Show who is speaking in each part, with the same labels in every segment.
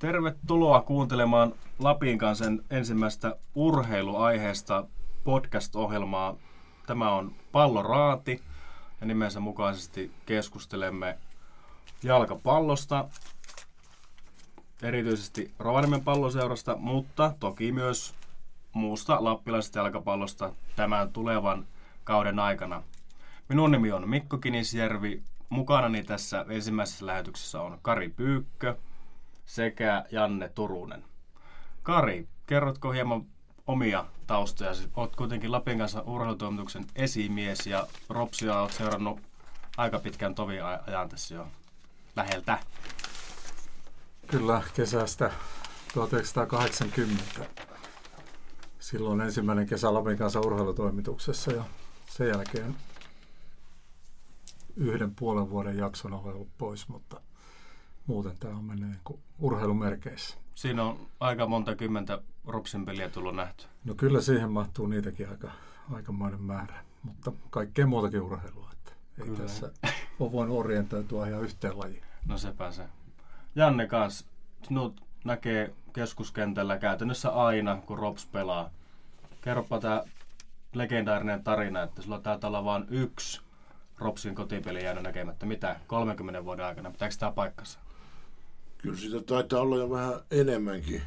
Speaker 1: Tervetuloa kuuntelemaan Lapin kanssa ensimmäistä urheiluaiheesta podcast-ohjelmaa. Tämä on Palloraati ja nimensä mukaisesti keskustelemme jalkapallosta, erityisesti Rovaniemen palloseurasta, mutta toki myös muusta lappilaisesta jalkapallosta tämän tulevan kauden aikana. Minun nimi on Mikko Kinisjärvi. Mukanani tässä ensimmäisessä lähetyksessä on Kari Pyykkö sekä Janne Turunen. Kari, kerrotko hieman omia taustoja? Olet kuitenkin Lapin kanssa urheilutoimituksen esimies ja Ropsia olet seurannut aika pitkän tovin ajan tässä jo läheltä.
Speaker 2: Kyllä, kesästä 1980. Silloin ensimmäinen kesä Lapin kanssa urheilutoimituksessa ja sen jälkeen yhden puolen vuoden jakson olen ollut pois, mutta muuten tämä on mennyt niin kuin urheilumerkeissä.
Speaker 1: Siinä on aika monta kymmentä Ropsin peliä tullut nähty.
Speaker 2: No kyllä siihen mahtuu niitäkin aika, aikamoinen määrä, mutta kaikkea muutakin urheilua. Että ei kyllä. tässä ole voinut orientoitua ihan yhteen lajiin.
Speaker 1: No sepä se. Janne kanssa, sinut näkee keskuskentällä käytännössä aina, kun Rops pelaa. Kerropa tämä legendaarinen tarina, että sulla taitaa olla vain yksi Ropsin kotipeli jäänyt näkemättä. Mitä? 30 vuoden aikana. Pitääkö tämä paikkansa?
Speaker 3: Kyllä sitä taitaa olla jo vähän enemmänkin.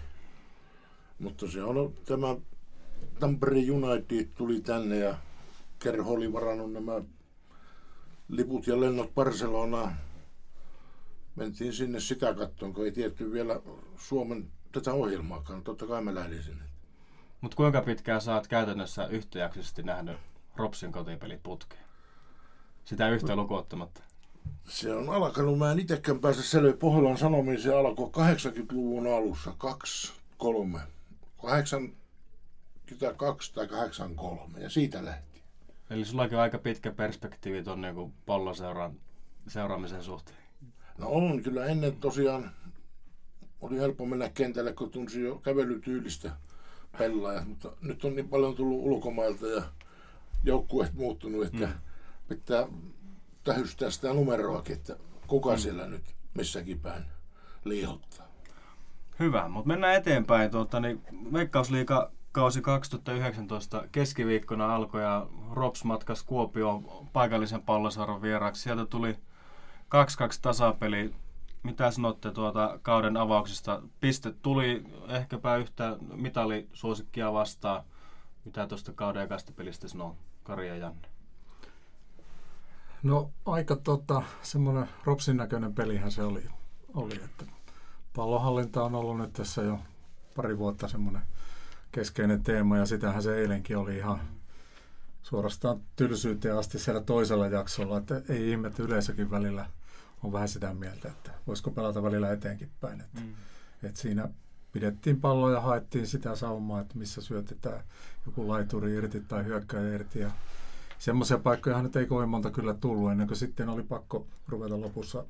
Speaker 3: Mutta se on tämä Tampere United tuli tänne ja Kerho oli varannut nämä liput ja lennot Barcelonaan. Mentiin sinne sitä kattoon, kun ei tietty vielä Suomen tätä ohjelmaakaan. Totta kai mä lähdin sinne.
Speaker 1: Mutta kuinka pitkään sä oot käytännössä yhtäjaksoisesti nähnyt Ropsin kotipelit putkeen? Sitä yhtä lukuottamatta.
Speaker 3: Se on alkanut, mä en itsekään pääse selville. Pohjolan Sanomiin se alkoi 80-luvun alussa, 2, 3, 82 tai 83 ja siitä lähti.
Speaker 1: Eli sullakin on aika pitkä perspektiivi tuon niin palloseuran seuraamisen suhteen.
Speaker 3: No on, kyllä ennen tosiaan oli helppo mennä kentälle, kun tunsi jo kävelytyylistä pelaajat, mutta nyt on niin paljon tullut ulkomailta ja joukkueet muuttunut, että mm. pitää tähystää sitä numeroakin, että kuka mm. siellä nyt missäkin päin liihottaa.
Speaker 1: Hyvä, mutta mennään eteenpäin. Tuota, niin Veikkausliiga kausi 2019 keskiviikkona alkoi ja Rops matkas Kuopioon paikallisen pallosarvon vieraksi. Sieltä tuli 2-2 tasapeli. Mitä sanotte tuota kauden avauksesta? Piste tuli ehkäpä yhtä mitalisuosikkia vastaan. Mitä tuosta kauden ekasta pelistä sanoo Kari ja Janne?
Speaker 2: No aika tota, semmoinen Ropsin näköinen pelihän se oli, oli että pallohallinta on ollut nyt tässä jo pari vuotta semmoinen keskeinen teema ja sitähän se eilenkin oli ihan suorastaan tylsyyteen asti siellä toisella jaksolla, että ei ihme, että yleisökin välillä on vähän sitä mieltä, että voisiko pelata välillä eteenkin päin. Että, mm. että siinä pidettiin palloa ja haettiin sitä saumaa, että missä syötetään joku laituri irti tai hyökkäjä irti ja semmoisia paikkoja nyt ei kovin monta kyllä tullut ennen kuin sitten oli pakko ruveta lopussa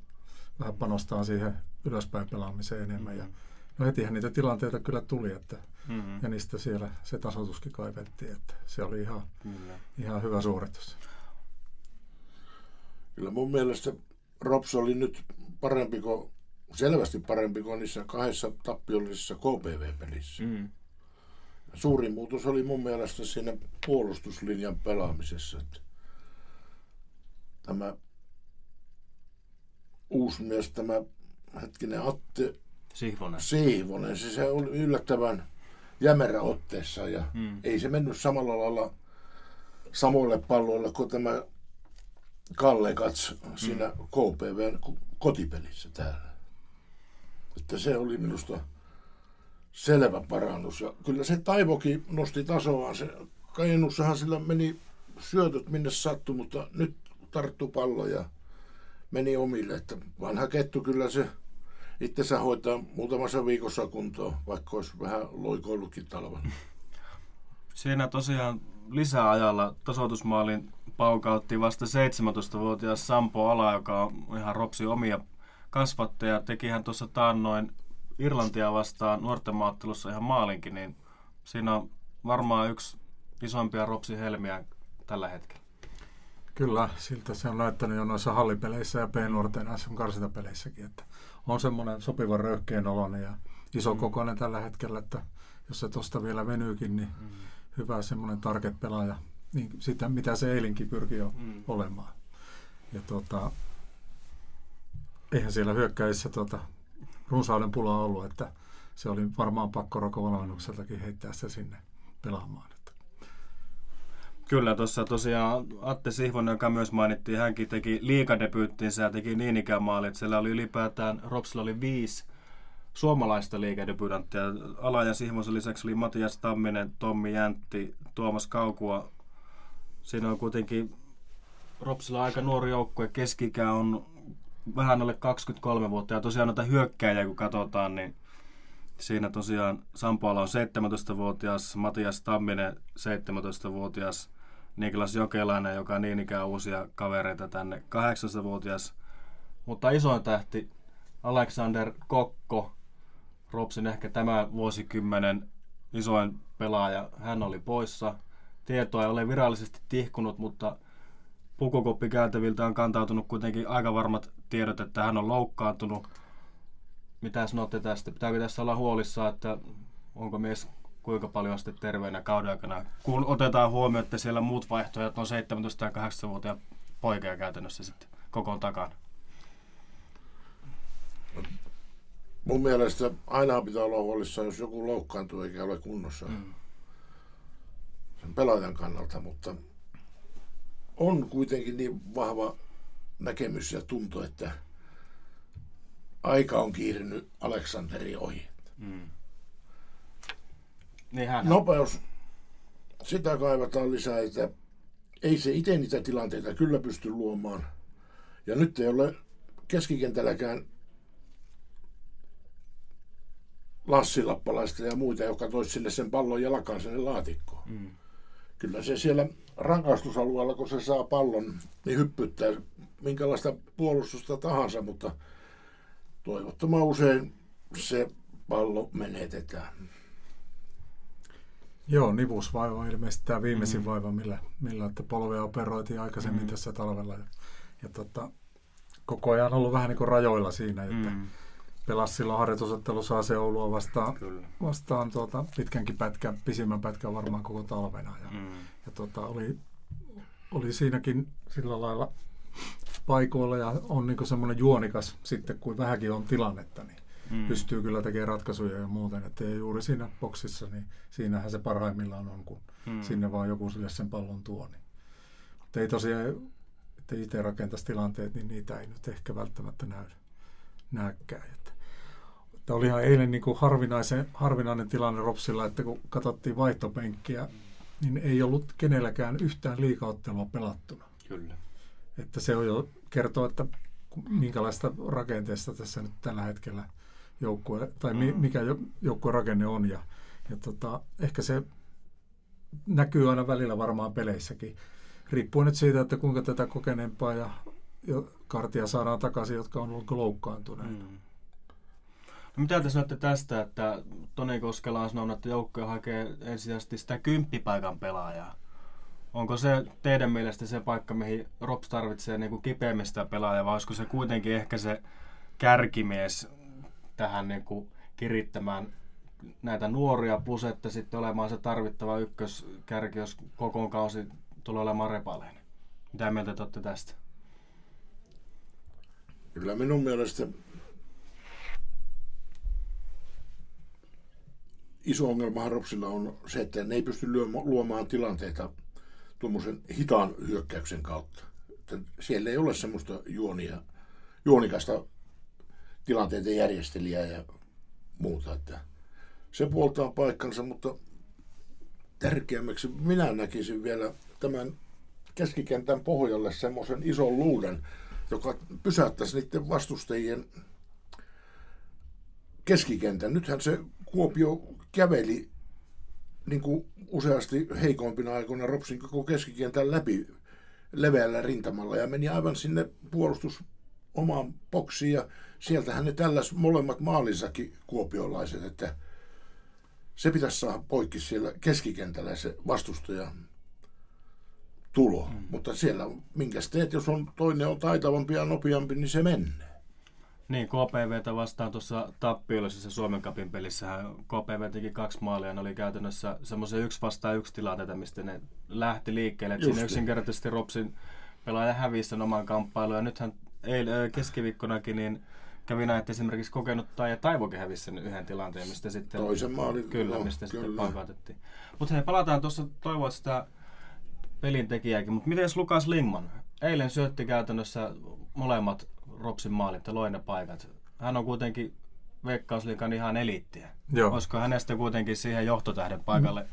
Speaker 2: vähän panostaa siihen ylöspäin pelaamiseen enemmän. Ja, no hetihän niitä tilanteita kyllä tuli, että, mm-hmm. ja niistä siellä se tasoituskin kaivettiin, että se oli ihan, kyllä. ihan hyvä suoritus.
Speaker 3: Kyllä mun mielestä Rops oli nyt parempi kuin, selvästi parempi kuin niissä kahdessa tappiollisissa KPV-pelissä. Mm suurin muutos oli mun mielestä siinä puolustuslinjan pelaamisessa. Että tämä uusi mies, tämä hetkinen Atte
Speaker 1: Sihvonen,
Speaker 3: Sihvonen se, se oli yllättävän jämerä otteessa ja hmm. ei se mennyt samalla lailla samoille palloille kuin tämä Kalle Kats siinä hmm. KPV kotipelissä täällä. Että se oli minusta selvä parannus. Ja kyllä se Taivokin nosti tasoaan. Se Kajennussahan sillä meni syötöt minne sattui, mutta nyt tarttu pallo ja meni omille. Että vanha kettu kyllä se itsensä hoitaa muutamassa viikossa kuntoon, vaikka olisi vähän loikoillutkin talven.
Speaker 1: Siinä tosiaan lisäajalla tasoitusmaalin paukautti vasta 17-vuotias Sampo Ala, joka on ihan ropsi omia kasvattaja. Tekihän tuossa taannoin Irlantia vastaan nuorten maattelussa ihan maalinkin, niin siinä on varmaan yksi isompia ropsihelmiä tällä hetkellä.
Speaker 2: Kyllä, siltä se on näyttänyt jo noissa hallipeleissä ja P-nuorten SM karsintapeleissäkin, että on semmoinen sopivan röyhkeen oloinen ja iso kokoinen tällä hetkellä, että jos se tuosta vielä venyykin, niin mm. hyvä semmoinen target pelaaja, niin sitä mitä se eilinkin pyrki jo mm. olemaan. Ja tota, eihän siellä hyökkäissä tota, runsauden pulaa ollut, että se oli varmaan pakko rokovalmennukseltakin heittää se sinne pelaamaan.
Speaker 1: Kyllä, tuossa tosiaan Atte Sihvonen, joka myös mainittiin, hänkin teki liikadebyyttinsä ja teki niin ikään maali, että siellä oli ylipäätään, Ropsilla oli viisi suomalaista liikadebyytanttia. Ala ja Sihvosen lisäksi oli Matias Tamminen, Tommi Jäntti, Tuomas Kaukua. Siinä on kuitenkin Ropsilla aika nuori joukkue, keski on vähän alle 23 vuotta ja tosiaan noita hyökkäjiä kun katsotaan, niin Siinä tosiaan Sampoala on 17-vuotias, Matias Tamminen 17-vuotias, Niklas Jokelainen, joka on niin ikään uusia kavereita tänne, 18-vuotias. Mutta isoin tähti Alexander Kokko, Ropsin ehkä tämä vuosikymmenen isoin pelaaja, hän oli poissa. Tietoa ei ole virallisesti tihkunut, mutta pukukoppikääntäviltä on kantautunut kuitenkin aika varmat tiedot, että hän on loukkaantunut mitä sanotte tästä? Pitääkö tässä olla huolissaan, että onko mies kuinka paljon sitten terveenä kauden aikana, kun otetaan huomioon, että siellä muut vaihtoehdot on 17- ja 18-vuotiaat poikia käytännössä sitten koko takana?
Speaker 3: Mun mielestä aina pitää olla huolissaan, jos joku loukkaantuu eikä ole kunnossa mm. sen pelaajan kannalta, mutta on kuitenkin niin vahva näkemys ja tunto, että – aika on kiirinyt Aleksanteri ohi. Mm.
Speaker 1: Niin hän...
Speaker 3: Nopeus, sitä kaivataan lisää, että ei se itse niitä tilanteita kyllä pysty luomaan. Ja nyt ei ole keskikentälläkään Lassi Lappalaista ja muita, joka toisi sille sen pallon jalkaan sinne laatikkoon. Mm. Kyllä se siellä rangaistusalueella, kun se saa pallon, niin hyppyttää minkälaista puolustusta tahansa, mutta toivottoman usein se pallo menetetään.
Speaker 2: Joo, nivusvaiva on ilmeisesti tämä viimeisin mm. vaiva, millä, millä että polvea operoitiin aikaisemmin mm. tässä talvella. Ja, ja tota, koko ajan on ollut vähän niin kuin rajoilla siinä, että mm. pelasi silloin harjoitusottelussa se Oulua vastaan, Kyllä. vastaan tuota, pitkänkin pätkän, pisimmän pätkän varmaan koko talvena. Ja, mm. ja tota, oli, oli siinäkin sillä lailla paikoilla ja on niin semmoinen juonikas sitten, kuin vähänkin on tilannetta, niin mm. pystyy kyllä tekemään ratkaisuja ja muuten. Että juuri siinä boksissa, niin siinähän se parhaimmillaan on, kun mm. sinne vaan joku sille sen pallon tuo. Niin. Mutta ei tosiaan, että itse rakentaisi tilanteet, niin niitä ei nyt ehkä välttämättä näy, näkään. Että, että olihan eilen niin kuin harvinaisen, harvinainen tilanne Ropsilla, että kun katsottiin vaihtopenkkiä, niin ei ollut kenelläkään yhtään liikauttelua pelattuna.
Speaker 1: Kyllä.
Speaker 2: Että se on jo kertoo, että minkälaista rakenteesta tässä nyt tällä hetkellä joukkue, tai mi, mm. mikä joukkueen rakenne on. Ja, ja tota, ehkä se näkyy aina välillä varmaan peleissäkin. Riippuu nyt siitä, että kuinka tätä kokeneempaa ja, ja kartia saadaan takaisin, jotka on ollut loukkaantuneita. Mm.
Speaker 1: No mitä te sanotte tästä, että Toni Koskela on sanonut, että joukkue hakee ensisijaisesti sitä kymppipaikan pelaajaa? Onko se teidän mielestä se paikka, mihin Rops tarvitsee niin kuin kipeämmistä pelaajaa, vai olisiko se kuitenkin ehkä se kärkimies tähän niin kuin kirittämään näitä nuoria, plus että sitten olemaan se tarvittava ykköskärki, jos koko kausi tulee olemaan repaleinen. Mitä mieltä te olette tästä?
Speaker 3: Kyllä minun mielestä iso ongelma Ropsilla on se, että ne ei pysty luomaan tilanteita tuommoisen hitaan hyökkäyksen kautta. Että siellä ei ole semmoista juonia, juonikasta tilanteiden järjestelijää ja muuta. Että se puoltaa paikkansa, mutta tärkeämmäksi minä näkisin vielä tämän keskikentän pohjalle semmoisen ison luuden, joka pysäyttäisi niiden vastustajien keskikentän. Nythän se Kuopio käveli niin kuin useasti heikoimpina aikoina Ropsin koko keskikentän läpi leveällä rintamalla ja meni aivan sinne puolustus omaan boksiin ja sieltähän ne tälläs molemmat maalinsakin kuopiolaiset, että se pitäisi saada poikki siellä keskikentällä se vastustaja tulo. Mm. Mutta siellä, minkä teet, jos on toinen on taitavampi ja nopeampi, niin se menee.
Speaker 1: Niin, KPVtä vastaan tuossa tappiollisessa Suomen Cupin pelissä KPV teki kaksi maalia. Ne oli käytännössä semmoisia yksi vastaan yksi tilanteita, mistä ne lähti liikkeelle. Siinä yksinkertaisesti Ropsin pelaaja hävisi sen oman kamppailun. Ja nythän eil, keskiviikkonakin niin kävi näin, että esimerkiksi kokenut tai ja Taivokin hävisi sen yhden tilanteen, mistä sitten...
Speaker 3: Toisen maalin.
Speaker 1: Kyllä, no, mistä kyllä. sitten pankautettiin. Mutta hei, palataan tuossa, toivoa sitä pelin tekijääkin. Mutta miten Lukas Lingman? Eilen syötti käytännössä molemmat Ropsin maalit ja loine paikat. Hän on kuitenkin Veikkausliikan ihan eliittiä. Joo. Olisiko hänestä kuitenkin siihen johtotähden paikalle?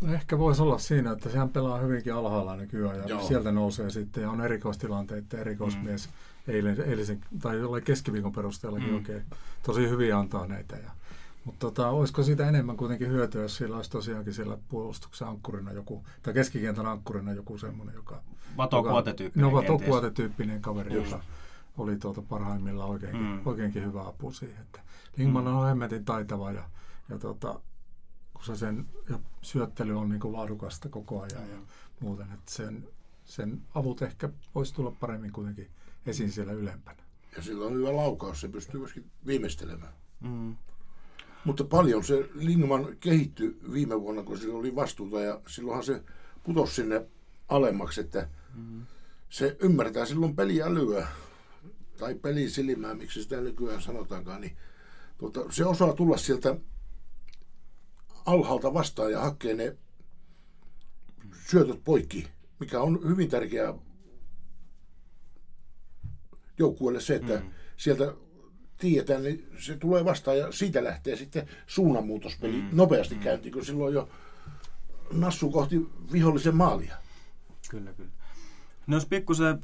Speaker 2: No ehkä voisi olla siinä, että sehän pelaa hyvinkin alhaalla nykyään ja Joo. sieltä nousee sitten ja on erikoistilanteita, erikoismies mm. eilen, eilisen, tai jollain keskiviikon perusteellakin mm. oikein tosi hyvin antaa näitä. Ja, mutta tota, olisiko siitä enemmän kuitenkin hyötyä, jos sillä olisi tosiaankin siellä puolustuksen ankkurina joku, tai keskikentän ankkurina joku semmoinen, joka...
Speaker 1: Vatokuotetyyppinen
Speaker 2: No vatokuotetyyppinen kaveri, Just. joka oli tuota parhaimmillaan oikeinkin, mm. oikeinkin hyvä apu siihen. Että Lingman mm. on hemmetin taitava ja, ja tota, kun se sen ja syöttely on niin kuin laadukasta koko ajan mm. ja muuten, että sen, sen avut ehkä voisi tulla paremmin kuitenkin esiin siellä ylempänä.
Speaker 3: Ja sillä on hyvä laukaus, se pystyy myöskin viimeistelemään. Mm. Mutta paljon se Lingman kehittyi viime vuonna, kun sillä oli vastuuta ja silloinhan se putosi sinne alemmaksi, että mm. se ymmärtää silloin peliälyä tai pelisilmää, miksi sitä nykyään sanotaankaan, niin tuota, se osaa tulla sieltä alhaalta vastaan ja hakee ne syötöt poikki, mikä on hyvin tärkeää joukkueelle se, että mm. sieltä tiedetään, niin se tulee vastaan ja siitä lähtee sitten suunnanmuutospeli mm. nopeasti mm. käyntiin, kun silloin jo nassu kohti vihollisen maalia.
Speaker 1: Kyllä, kyllä. No jos pikkusen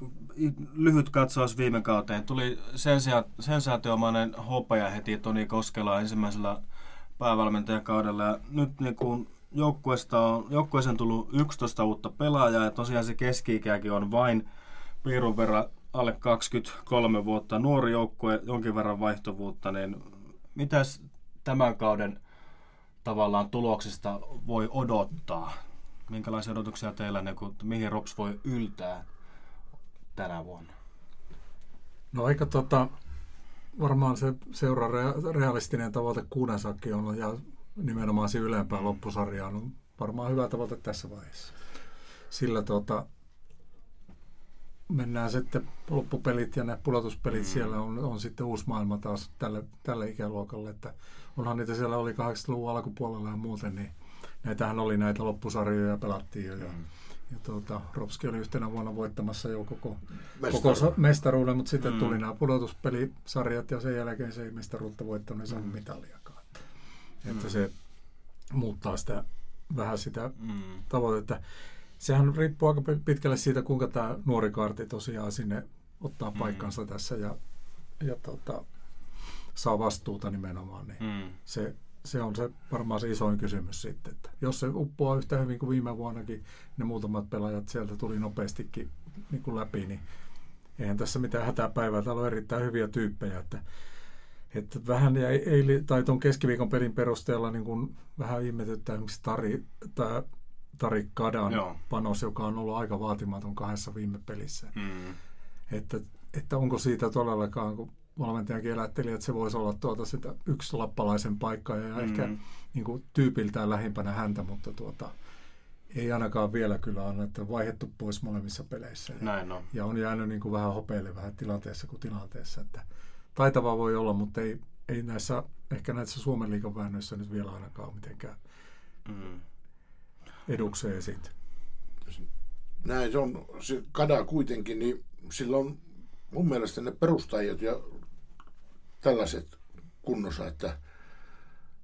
Speaker 1: lyhyt katsaus viime kauteen. Tuli sensaatiomainen hopeja heti Toni Koskela ensimmäisellä päävalmentajakaudella. Ja nyt niin kuin joukkueesta on, joukkueeseen tullut 11 uutta pelaajaa ja tosiaan se keski on vain piirun verran alle 23 vuotta. Nuori joukkue, jonkin verran vaihtuvuutta, niin mitäs tämän kauden tavallaan tuloksista voi odottaa? Minkälaisia odotuksia teillä, niin kun, mihin Rops voi yltää tänä vuonna?
Speaker 2: No aika tota, varmaan se seura realistinen tavoite kuuden sakki on ja nimenomaan se ylempää loppusarjaan on varmaan hyvä tavoite tässä vaiheessa. Sillä tota, mennään sitten loppupelit ja ne pudotuspelit mm. siellä on, on sitten uusi maailma taas tälle, tälle ikäluokalle, että onhan niitä siellä oli 80-luvun alkupuolella ja muuten, niin näitähän oli näitä loppusarjoja pelattiin jo. Mm. Ja, tuota, Ropski oli yhtenä vuonna voittamassa jo koko, Mestaru. koko mestaruuden, mutta sitten mm. tuli nämä pudotuspelisarjat ja sen jälkeen se ei mestaruutta voittanut, ei saanut mm. mitaliakaan. Mm. Että se muuttaa sitä vähän sitä mm. tavoitetta. Sehän riippuu aika pitkälle siitä, kuinka tämä nuori kaarti tosiaan sinne ottaa mm. paikkansa tässä ja, ja tota, saa vastuuta nimenomaan. Niin mm. se, se on se varmaan se isoin kysymys sitten. Että jos se uppoaa yhtä hyvin kuin viime vuonnakin, ne muutamat pelaajat sieltä tuli nopeastikin niin kuin läpi, niin eihän tässä mitään hätäpäivää. Täällä on erittäin hyviä tyyppejä, että, että vähän ja ei, tai tuon keskiviikon pelin perusteella niin kuin vähän ihmetyttää esimerkiksi Tari, tai Tari Kadan Joo. panos, joka on ollut aika vaatimaton kahdessa viime pelissä. Mm. Että, että onko siitä todellakaan, kun valmentajakin elätteli, että se voisi olla tuota sitä yksi lappalaisen paikka ja mm. ehkä niin kuin, tyypiltään lähimpänä häntä, mutta tuota, ei ainakaan vielä kyllä ole että vaihdettu pois molemmissa peleissä. Ja,
Speaker 1: Näin on.
Speaker 2: ja on jäänyt niin kuin vähän hopeille vähän tilanteessa kuin tilanteessa. Että taitava voi olla, mutta ei, ei näissä, ehkä näissä Suomen liikan väännöissä nyt vielä ainakaan ole mitenkään mm. edukseen siitä.
Speaker 3: Näin se on. Se Kada kuitenkin, niin sillä on mun mielestä ne perustajat ja tällaiset kunnossa, että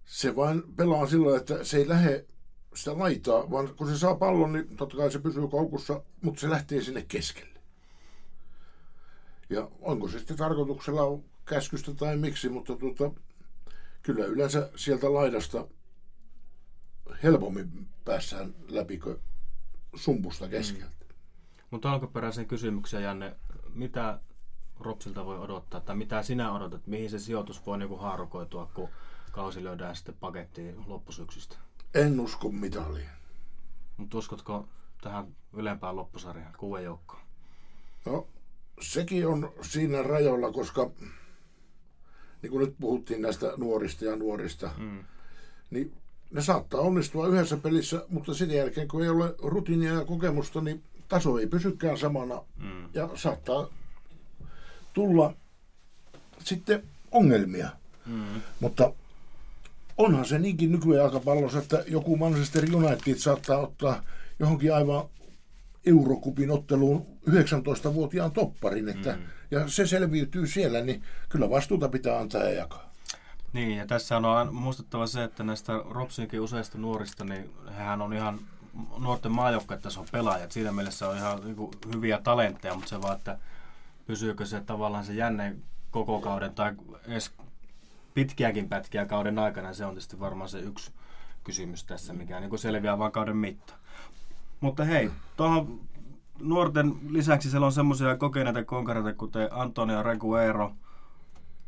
Speaker 3: se vain pelaa silloin, että se ei lähde sitä laitaa, vaan kun se saa pallon, niin totta kai se pysyy koukussa, mutta se lähtee sinne keskelle. Ja onko se sitten tarkoituksella käskystä tai miksi, mutta tuota, kyllä yleensä sieltä laidasta helpommin päässään läpikö sumpusta keskeltä. Mm.
Speaker 1: Mutta alkuperäisen kysymyksen, Janne, mitä Ropsilta voi odottaa, tai mitä sinä odotat, mihin se sijoitus voi niin haarukoitua, kun kausi löydään sitten pakettiin loppusyksystä?
Speaker 3: En usko mitaliin.
Speaker 1: Mutta uskotko tähän ylempään loppusarjaan, kuuden joukkoon?
Speaker 3: No, sekin on siinä rajoilla, koska niin kuin nyt puhuttiin näistä nuorista ja nuorista, mm. niin ne saattaa onnistua yhdessä pelissä, mutta sen jälkeen kun ei ole rutiinia ja kokemusta, niin taso ei pysykään samana mm. ja saattaa tulla sitten ongelmia. Mm. Mutta onhan se niinkin nykyään jalkapallossa, että joku Manchester United saattaa ottaa johonkin aivan Eurokupin otteluun 19-vuotiaan topparin, että, mm. ja se selviytyy siellä, niin kyllä vastuuta pitää antaa ja jakaa.
Speaker 1: Niin, ja tässä on muistettava se, että näistä Ropsinkin useista nuorista, niin hehän on ihan nuorten maajoukkuetason pelaajat. Siinä mielessä on ihan niin kuin, hyviä talentteja, mutta se vaan, että pysyykö se tavallaan se jänne koko kauden tai edes pitkiäkin pätkiä kauden aikana, se on tietysti varmaan se yksi kysymys tässä, mikä niin kuin selviää vain kauden mittaan. Mutta hei, tuohon nuorten lisäksi siellä on semmoisia kokeneita konkareita, kuten Antonio Reguero,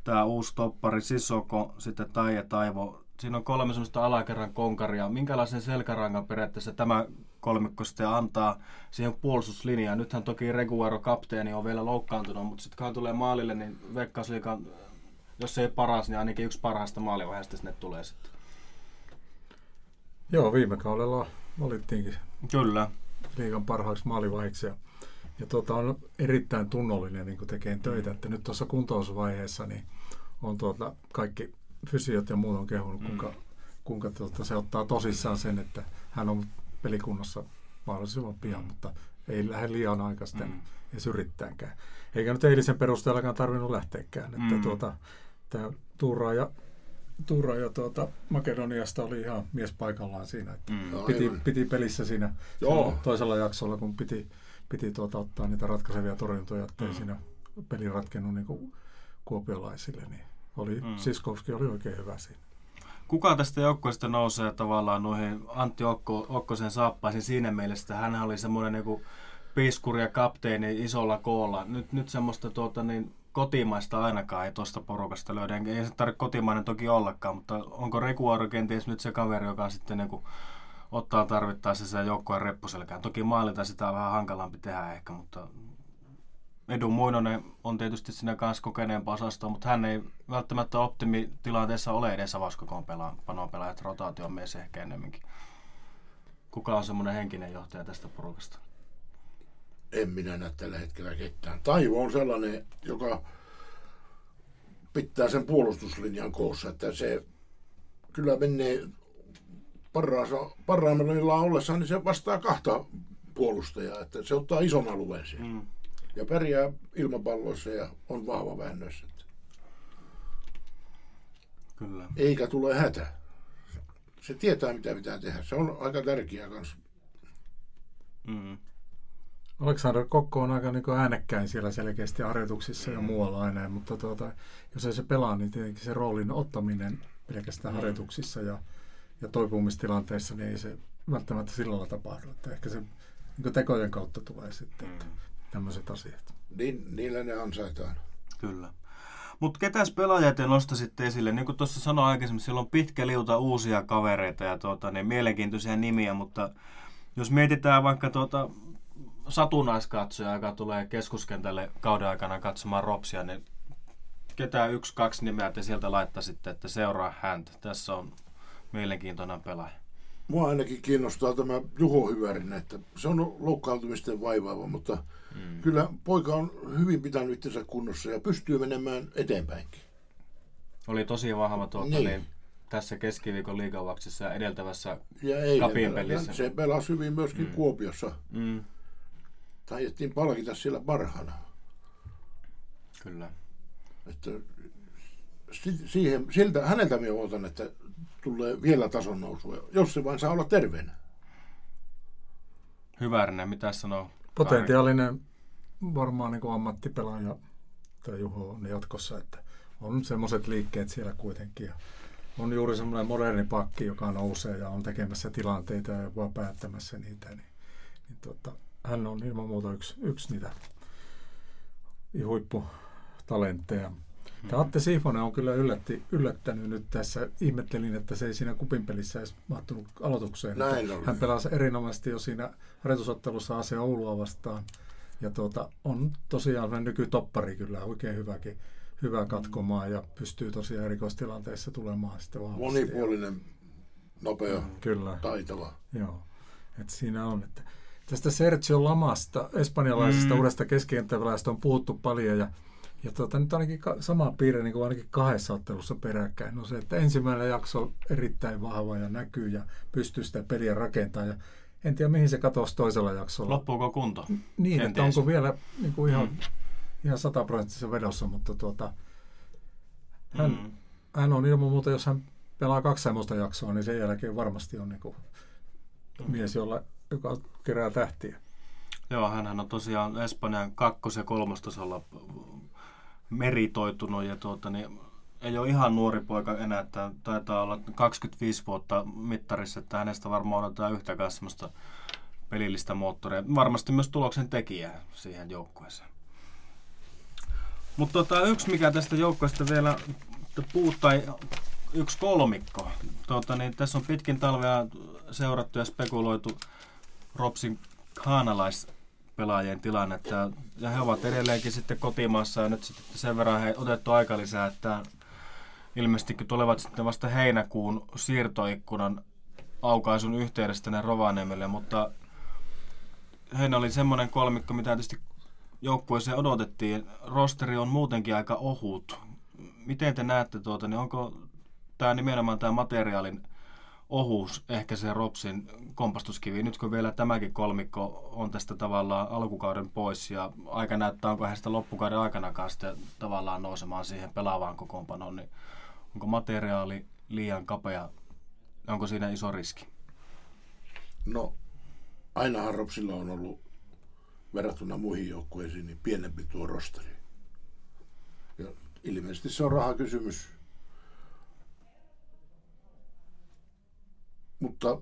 Speaker 1: tämä uusi toppari Sissoko, sitten Taija Taivo. Siinä on kolme semmoista alakerran konkaria. Minkälaisen selkärangan periaatteessa tämä kolmikko sitten antaa siihen puolustuslinjaan? Nythän toki Reguero kapteeni on vielä loukkaantunut, mutta sitten kun tulee maalille, niin Veikkausliikan, jos ei paras, niin ainakin yksi parhaista maalivaiheista sinne tulee sitten.
Speaker 2: Joo, viime kaudella valittiinkin
Speaker 1: Kyllä.
Speaker 2: liigan parhaaksi maalivaiheeksi. Ja, ja tuota, on erittäin tunnollinen niin tekee töitä. Että nyt tuossa kuntousvaiheessa niin on tuota, kaikki fysiot ja muut on kehunut, mm. kuinka, kuinka tuota, se ottaa tosissaan sen, että hän on pelikunnossa mahdollisimman pian, mm. mutta ei lähde liian aikaisten mm. edes yrittäänkään. Eikä nyt eilisen perusteellakaan tarvinnut lähteäkään. Että mm. tuota, tämä Tuura ja Tuura ja tuota, Makedoniasta oli ihan mies paikallaan siinä. Että mm. piti, piti, pelissä siinä Joo. toisella jaksolla, kun piti, piti tuota, ottaa niitä ratkaisevia torjuntoja, ettei mm. siinä peli ratkennut niin kuopiolaisille. Niin oli, mm. Siskovski oli oikein hyvä siinä.
Speaker 1: Kuka tästä joukkueesta nousee tavallaan noihin Antti Okko, Okkosen saappaisiin siinä mielessä, hän oli semmoinen niin piiskuri ja kapteeni isolla koolla. Nyt, nyt semmoista tuota, niin, kotimaista ainakaan ei tuosta porukasta löydä. Ei se tarvitse kotimainen toki ollakaan, mutta onko Rekuaro kenties nyt se kaveri, joka sitten niin kuin ottaa tarvittaessa se joukkueen reppuselkään. Toki maalilta sitä on vähän hankalampi tehdä ehkä, mutta Edu Muinonen on tietysti siinä kanssa kokeneempa osastoa, mutta hän ei välttämättä optimitilanteessa ole edes avaskokoon panon pelaajat, rotaatio on mies ehkä enemmänkin. Kuka on semmoinen henkinen johtaja tästä porukasta?
Speaker 3: en minä näe tällä hetkellä ketään. Taivo on sellainen, joka pitää sen puolustuslinjan koossa, että se kyllä menee parhaimmillaan ollessaan, niin se vastaa kahta puolustajaa, että se ottaa ison alueen siihen. Mm. Ja pärjää ilmapalloissa ja on vahva väännössä.
Speaker 1: Kyllä.
Speaker 3: Eikä tule hätä. Se tietää, mitä pitää tehdä. Se on aika tärkeää kanssa.
Speaker 2: Mm. Aleksander Kokko on aika niin äänekkäin siellä selkeästi harjoituksissa mm. ja muualla aina, mutta tuota, jos ei se pelaa, niin tietenkin se roolin ottaminen pelkästään mm. harjoituksissa ja, ja toipumistilanteissa, niin ei se välttämättä sillä tapahdu. Että ehkä se niin tekojen kautta tulee sitten mm. Tämmöiset asiat.
Speaker 3: Niin, niillä ne ansaitaan.
Speaker 1: Kyllä. Mutta ketäs pelaajat te nostasitte esille? Niin kuin tuossa sanoin aikaisemmin, siellä on pitkä liuta uusia kavereita ja tuota, niin mielenkiintoisia nimiä, mutta jos mietitään vaikka tuota, satunnaiskatsoja, joka tulee keskuskentälle kauden aikana katsomaan Ropsia, niin ketään yksi, kaksi nimeä te sieltä laittaisitte, että seuraa häntä. Tässä on mielenkiintoinen pelaaja.
Speaker 3: Mua ainakin kiinnostaa tämä Juho Hyvärinen, että se on loukkaantumisten vaivaava, mutta mm. kyllä poika on hyvin pitänyt itsensä kunnossa ja pystyy menemään eteenpäinkin.
Speaker 1: Oli tosi vahva tuota, niin. Niin, tässä keskiviikon liigavaksissa ja edeltävässä ja kapin pelissä.
Speaker 3: Se pelasi hyvin myöskin mm. Kuopiossa. Mm taidettiin palkita siellä parhaana.
Speaker 1: Kyllä.
Speaker 3: Että siihen, siltä, häneltä minä odotan, että tulee vielä tason nousua, jos se vain saa olla terveenä.
Speaker 1: Hyvärinen, mitä sanoo?
Speaker 2: Potentiaalinen varmaan niin kuin ammattipelaaja tai Juho on jatkossa, että on semmoiset liikkeet siellä kuitenkin. Ja on juuri semmoinen moderni pakki, joka nousee ja on tekemässä tilanteita ja vaan päättämässä niitä. Niin, niin tota, hän on ilman muuta yksi, yksi niitä huipputalentteja. Hmm. Tämä Atte Siifonen on kyllä yllätti, yllättänyt nyt tässä. Ihmettelin, että se ei siinä kupin pelissä edes mahtunut aloitukseen.
Speaker 3: Näin
Speaker 2: hän pelasi erinomaisesti jo siinä harjoitusottelussa Ase Oulua vastaan. Ja tuota, on tosiaan nykytoppari kyllä oikein hyväkin, hyvä katkomaan ja pystyy tosiaan erikoistilanteissa tulemaan sitten vahvasti.
Speaker 3: Monipuolinen, nopea,
Speaker 2: Kyllä.
Speaker 3: taitava.
Speaker 2: Joo, että siinä on. Että tästä Sergio Lamasta, espanjalaisesta mm. uudesta keskikenttäpelaajasta on puhuttu paljon ja, ja tuota, nyt ainakin sama piirre niin kuin ainakin kahdessa ottelussa peräkkäin. No se, että ensimmäinen jakso on erittäin vahva ja näkyy ja pystyy sitä peliä rakentamaan ja en tiedä mihin se katosi toisella jaksolla.
Speaker 1: Loppuuko kunto?
Speaker 2: Niin, Kenties. että onko vielä niin kuin ihan, mm. ihan sataprosenttisen vedossa, mutta tuota, hän, mm. hän on ilman muuta, jos hän pelaa kaksi semmoista jaksoa, niin sen jälkeen varmasti on niin kuin mies, jolla, joka kerää tähtiä.
Speaker 1: Joo, hän on tosiaan Espanjan kakkos- ja kolmostasolla meritoitunut ja tuota, niin ei ole ihan nuori poika enää, että taitaa olla 25 vuotta mittarissa, että hänestä varmaan odotetaan yhtäkään semmoista pelillistä moottoria. Varmasti myös tuloksen tekijä siihen joukkueeseen. Mutta tota, yksi mikä tästä joukkueesta vielä puuttaa, yksi kolmikko. Tota, niin tässä on pitkin talvea seurattu ja spekuloitu Ropsin haanalaispelaajien tilannetta. Ja he ovat edelleenkin sitten kotimaassa ja nyt sitten sen verran he otettu aika lisää, että ilmeisesti tulevat sitten vasta heinäkuun siirtoikkunan aukaisun yhteydessä tänne Rovaniemelle, mutta heillä oli semmoinen kolmikko, mitä tietysti joukkueeseen odotettiin. Rosteri on muutenkin aika ohut. Miten te näette, tuota, niin onko tämä nimenomaan tämä materiaalin ohuus ehkä se Ropsin kompastuskivi. Nyt kun vielä tämäkin kolmikko on tästä tavallaan alkukauden pois ja aika näyttää, onko hän sitä loppukauden aikana sitten tavallaan nousemaan siihen pelaavaan kokoonpanoon, niin onko materiaali liian kapea? Onko siinä iso riski?
Speaker 3: No, ainahan Ropsilla on ollut verrattuna muihin joukkueisiin niin pienempi tuo rosteri. Ja ilmeisesti se on rahakysymys. Mutta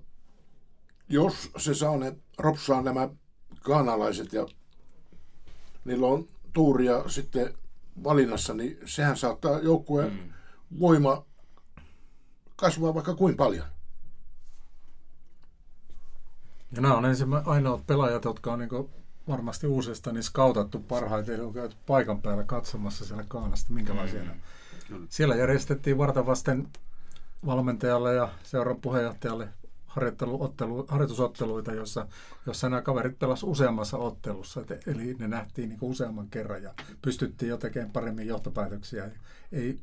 Speaker 3: jos se saa ne, ropsaa nämä kaanalaiset ja niillä on tuuria sitten valinnassa, niin sehän saattaa joukkueen mm. voima kasvaa vaikka kuin paljon.
Speaker 2: Ja nämä on ensimmä, ainoat pelaajat, jotka on niin varmasti uusista niin skautattu parhaiten, eli on käyty paikan päällä katsomassa siellä Kaanasta, minkälaisia mm. Siellä järjestettiin vartavasten valmentajalle ja seuran puheenjohtajalle harjoitusotteluita, jossa, jossa nämä kaverit pelasivat useammassa ottelussa. Et, eli ne nähtiin niin useamman kerran ja pystyttiin jo tekemään paremmin johtopäätöksiä. Ei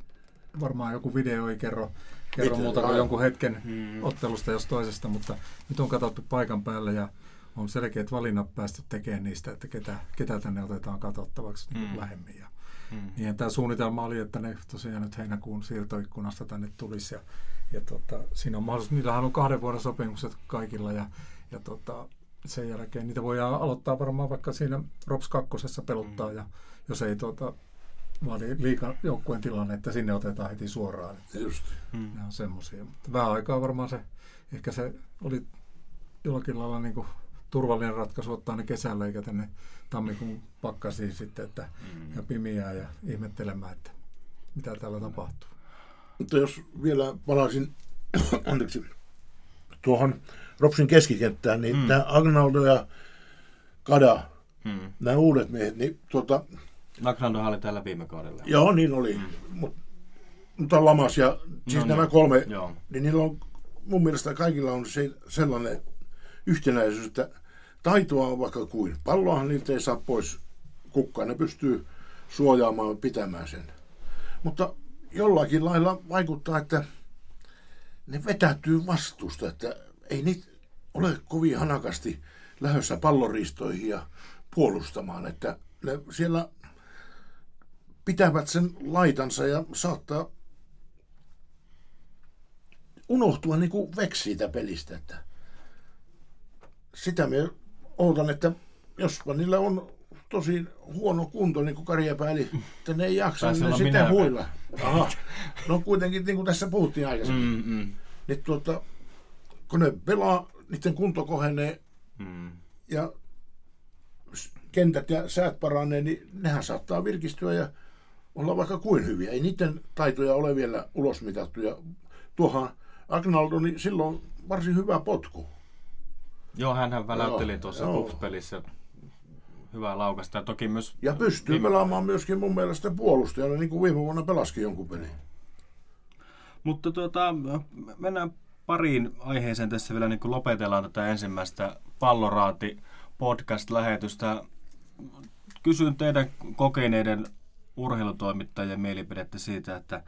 Speaker 2: varmaan joku video ei kerro, kerro muuta kuin jonkun hetken hmm. ottelusta jos toisesta, mutta nyt on katsottu paikan päälle ja on selkeät valinnat päästy tekemään niistä, että ketä, ketä tänne otetaan katsottavaksi niin hmm. lähemmin. Ja, hmm. Niin tämä suunnitelma oli, että ne tosiaan nyt heinäkuun siirtoikkunasta tänne tulisi ja ja tota, siinä on mahdollisuus, niillähän on kahden vuoden sopimukset kaikilla ja, ja tota, sen jälkeen niitä voidaan aloittaa varmaan vaikka siinä ROPS 2 peluttaa mm. ja jos ei tota, vaadi liikan joukkueen tilanne, että sinne otetaan heti suoraan.
Speaker 3: Just.
Speaker 2: Mm. Ne on semmoisia. Mutta vähän aikaa varmaan se, ehkä se oli jollakin lailla niin kuin turvallinen ratkaisu ottaa ne kesällä eikä tänne tammikuun pakkasiin sitten että, mm. ja pimiää ja ihmettelemään, että mitä täällä tapahtuu.
Speaker 3: Mutta jos vielä palaisin anteeksi, tuohon Ropsin keskikenttään, niin mm. tämä Agnaldo ja Kada, mm. nämä uudet miehet, niin tuota...
Speaker 1: Agnaldo oli täällä viime kaudella.
Speaker 3: Joo, niin oli. Mm. Mut, mutta Lamas ja siis no, nämä niin. kolme, joo. niin niillä on, mun mielestä kaikilla on se, sellainen yhtenäisyys, että taitoa on vaikka kuin. Palloahan niiltä ei saa pois kukkaan, ne pystyy suojaamaan ja pitämään sen. Mutta jollakin lailla vaikuttaa, että ne vetäytyy vastuusta, että ei niitä ole kovin hanakasti lähdössä palloristoihin ja puolustamaan, että ne siellä pitävät sen laitansa ja saattaa unohtua niin kuin veksi siitä pelistä. Että sitä me odotan, että jospa niillä on tosi huono kunto, niin kuin Karjapääli, että ne ei jaksa, niin ne sitä huilla. Aha. No kuitenkin, niin kuin tässä puhuttiin aikaisemmin, mm, mm. niin tuota, kun ne pelaa, niiden kunto kohenee mm. ja kentät ja säät paranee, niin nehän saattaa virkistyä ja olla vaikka kuin hyviä. Ei niiden taitoja ole vielä ulosmitattu. Ja tuohan Agnaldo, niin silloin varsin hyvä potku.
Speaker 1: Joo, hän väläytteli tuossa pelissä hyvä laukasta. Ja toki myös...
Speaker 3: Ja pystyy viime... pelaamaan myöskin mun mielestä puolustajana, niin kuin viime vuonna pelaskin jonkun pelin.
Speaker 1: Mutta tuota, mennään pariin aiheeseen tässä vielä, niin kuin lopetellaan tätä ensimmäistä palloraati podcast-lähetystä. Kysyn teidän kokeneiden urheilutoimittajien mielipidettä siitä, että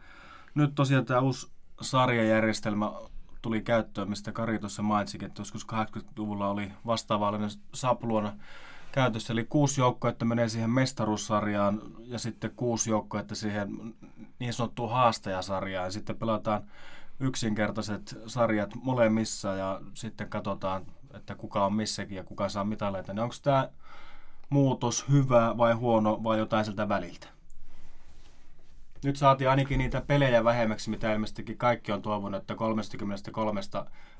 Speaker 1: nyt tosiaan tämä uusi sarjajärjestelmä tuli käyttöön, mistä Kari tuossa mainitsikin, että joskus 80-luvulla oli vastaavallinen sapluona käytössä, eli kuusi joukkoa, menee siihen mestaruussarjaan ja sitten kuusi joukkoa, siihen niin sanottuun haastajasarjaan ja sitten pelataan yksinkertaiset sarjat molemmissa ja sitten katsotaan, että kuka on missäkin ja kuka saa mitaleita. Niin onko tämä muutos hyvä vai huono vai jotain siltä väliltä? Nyt saatiin ainakin niitä pelejä vähemmäksi, mitä ilmeisesti kaikki on toivonut, että 33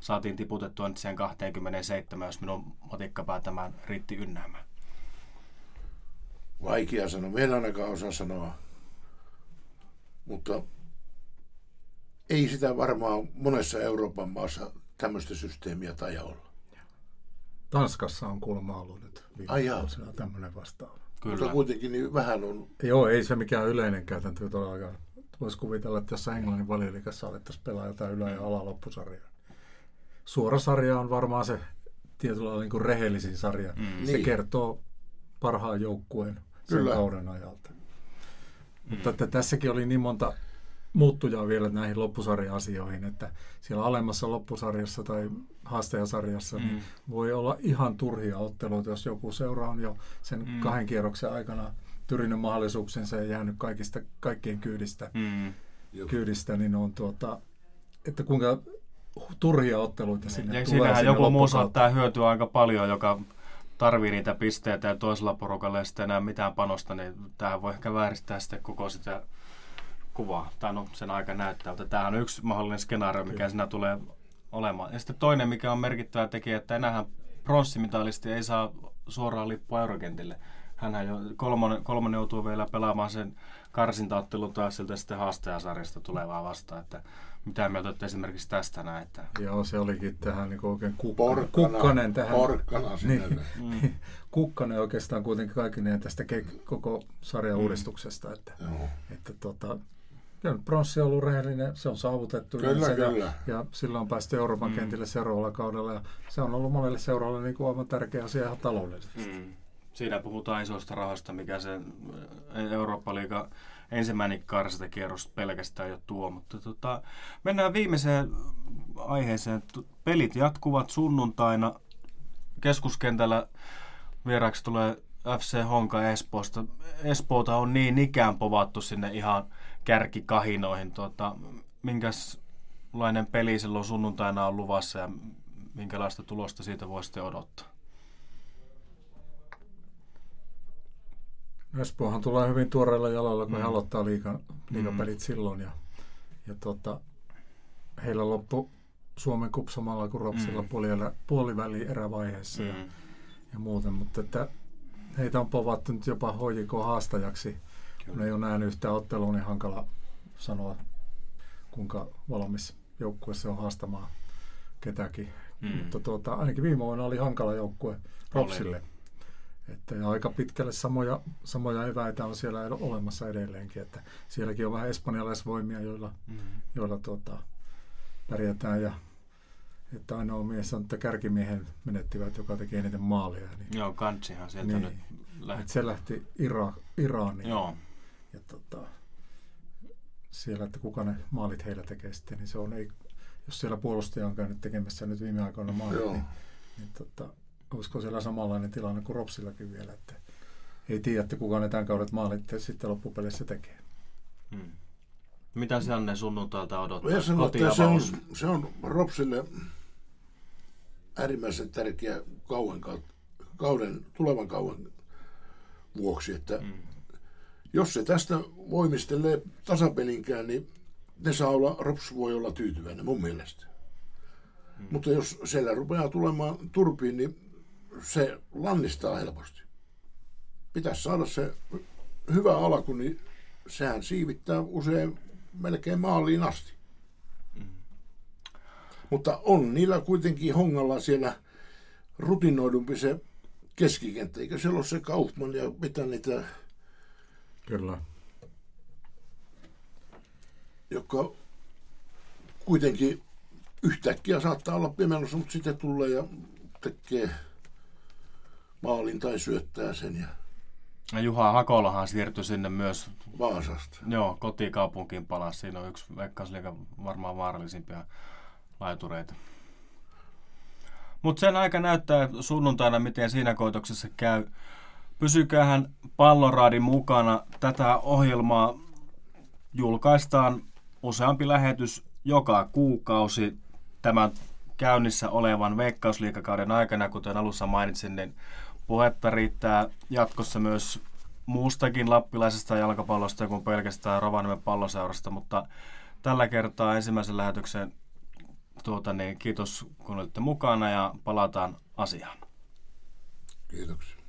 Speaker 1: saatiin tiputettua nyt siihen 27, jos minun matikkapää tämän riitti ynnäämään.
Speaker 3: Vaikea sanoa. En ainakaan osaa sanoa. Mutta ei sitä varmaan monessa Euroopan maassa tämmöistä systeemiä tai olla.
Speaker 2: Tanskassa on kuulemma ollut nyt viime tämmöinen vastaava.
Speaker 3: Kyllä. Mutta kuitenkin niin vähän on.
Speaker 2: Joo, ei se mikään yleinen käytäntö todellakaan. Voisi kuvitella, että tässä Englannin valioliikassa alettaisiin pelaa jotain ylä- ja alaloppusarjaa. Suora sarja on varmaan se tietyllä lailla niin kuin rehellisin sarja. Mm. Se niin. kertoo parhaan joukkueen sen Kyllä. kauden ajalta. Mm. Mutta että tässäkin oli niin monta muuttujaa vielä näihin loppusarja-asioihin, että siellä alemmassa loppusarjassa tai haastajasarjassa niin mm. niin voi olla ihan turhia otteluita, jos joku seura on jo sen mm. kahden kierroksen aikana tyrinyt mahdollisuuksensa ja jäänyt kaikista, kaikkien kyydistä, mm. kyydistä niin on tuota, että kuinka turhia otteluita sinne ja tulee. Siinähän
Speaker 1: joku muu saattaa hyötyä aika paljon, joka tarvii niitä pisteitä ja toisella porukalla ei sitten enää mitään panosta, niin tähän voi ehkä vääristää sitten koko sitä kuvaa. Tai no, sen aika näyttää, mutta tämähän on yksi mahdollinen skenaario, mikä siinä tulee olemaan. Ja sitten toinen, mikä on merkittävä tekijä, että enää pronssimitalisti ei saa suoraan lippua eurokentille. Hänhän jo kolmonen, kolmonen joutuu vielä pelaamaan sen karsintaottelun taas siltä sitten haastajasarjasta tulevaa vastaan. Että mitä mieltä olette esimerkiksi tästä näin? Että...
Speaker 2: Joo, se olikin tähän niin oikein kukka,
Speaker 3: porkkana,
Speaker 2: kukkanen
Speaker 3: tähän. Porkkana
Speaker 2: niin, mm. kukkanen oikeastaan kuitenkin kaikkineen tästä koko sarjan mm. uudistuksesta. Että, Joo. että tota, Kyllä pronssi on ollut rehellinen, se on saavutettu.
Speaker 3: Kyllä,
Speaker 2: se,
Speaker 3: kyllä.
Speaker 2: Ja, ja silloin on päästy Euroopan mm. kentille seuraavalla kaudella. Ja se on ollut monelle seuraavalle niin kuin aivan tärkeä asia ihan taloudellisesti. Mm.
Speaker 1: Siinä puhutaan isosta rahasta, mikä se Eurooppa-liiga ensimmäinen kierros pelkästään jo tuo. Mutta tota, mennään viimeiseen aiheeseen. Pelit jatkuvat sunnuntaina. Keskuskentällä vieraksi tulee FC Honka Espoosta. Espoota on niin ikään povattu sinne ihan kärkikahinoihin. Tota, minkälainen peli silloin sunnuntaina on luvassa ja minkälaista tulosta siitä voisitte odottaa?
Speaker 2: Espoohan tulee hyvin tuoreilla jalalla, kun mm. he aloittaa liikan, liikapelit mm. silloin. Ja, ja tota, heillä loppu Suomen kupsamalla kuin Ropsilla mm. puoliväli erävaiheessa mm. ja, ja muuten. Mutta että heitä on povattu nyt jopa HJK haastajaksi. Kun ei ole nähnyt yhtään ottelua, niin hankala sanoa, kuinka valmis joukkue se on haastamaan ketäkin. Mm. Mutta tuota, ainakin viime vuonna oli hankala joukkue Ropsille. Että ja aika pitkälle samoja, samoja eväitä on siellä olemassa edelleenkin. Että sielläkin on vähän espanjalaisvoimia, joilla, mm. joilla tuota, pärjätään. Ja, että ainoa mies on, että kärkimiehen menettivät, joka teki eniten maalia. Niin,
Speaker 1: Joo, Kantsihan sieltä niin, nyt
Speaker 2: lähti. se lähti Ira, Iraaniin. Joo. Ja tota, siellä, että kuka ne maalit heillä tekee sitten, niin se on, ei, jos siellä puolustaja on käynyt tekemässä nyt viime aikoina maalit, niin, niin tota, olisiko siellä samanlainen tilanne kuin Ropsillakin vielä, että ei tiedä, että kuka ne tämän kaudet maalit sitten loppupeleissä tekee. Hmm.
Speaker 1: Mitä se Anne sunnuntailta odottaa?
Speaker 3: Sanon, että se, on, se on Ropsille äärimmäisen tärkeä kauden, kauden, tulevan kauden vuoksi, että hmm. Jos se tästä voimistelee tasapelinkään, niin ne saa olla, Rops voi olla tyytyväinen mun mielestä. Hmm. Mutta jos siellä rupeaa tulemaan turpiin, niin se lannistaa helposti. Pitäisi saada se hyvä alku, niin sehän siivittää usein melkein maaliin asti. Mm. Mutta on niillä kuitenkin hongalla siellä rutinoidumpi se keskikenttä, eikö siellä ole se Kaufman ja mitä niitä,
Speaker 2: Kyllä.
Speaker 3: joka kuitenkin yhtäkkiä saattaa olla pimennossa, mutta sitten tulee ja tekee maalin tai syöttää sen ja
Speaker 1: Ja Juha Hakolahan siirtyi sinne myös,
Speaker 3: Vaasasta.
Speaker 1: joo, kotikaupunkiin palasi. Siinä on yksi Veikkausliigan varmaan vaarallisimpia laitureita. Mutta sen aika näyttää sunnuntaina, miten siinä koitoksessa käy. Pysykäähän Palloraadin mukana. Tätä ohjelmaa julkaistaan useampi lähetys joka kuukausi tämän käynnissä olevan veikkausliikakauden aikana, kuten alussa mainitsin, niin puhetta riittää jatkossa myös muustakin lappilaisesta jalkapallosta kuin pelkästään Rovaniemen palloseurasta, mutta tällä kertaa ensimmäisen lähetyksen tuota, niin kiitos kun olitte mukana ja palataan asiaan.
Speaker 3: Kiitoksia.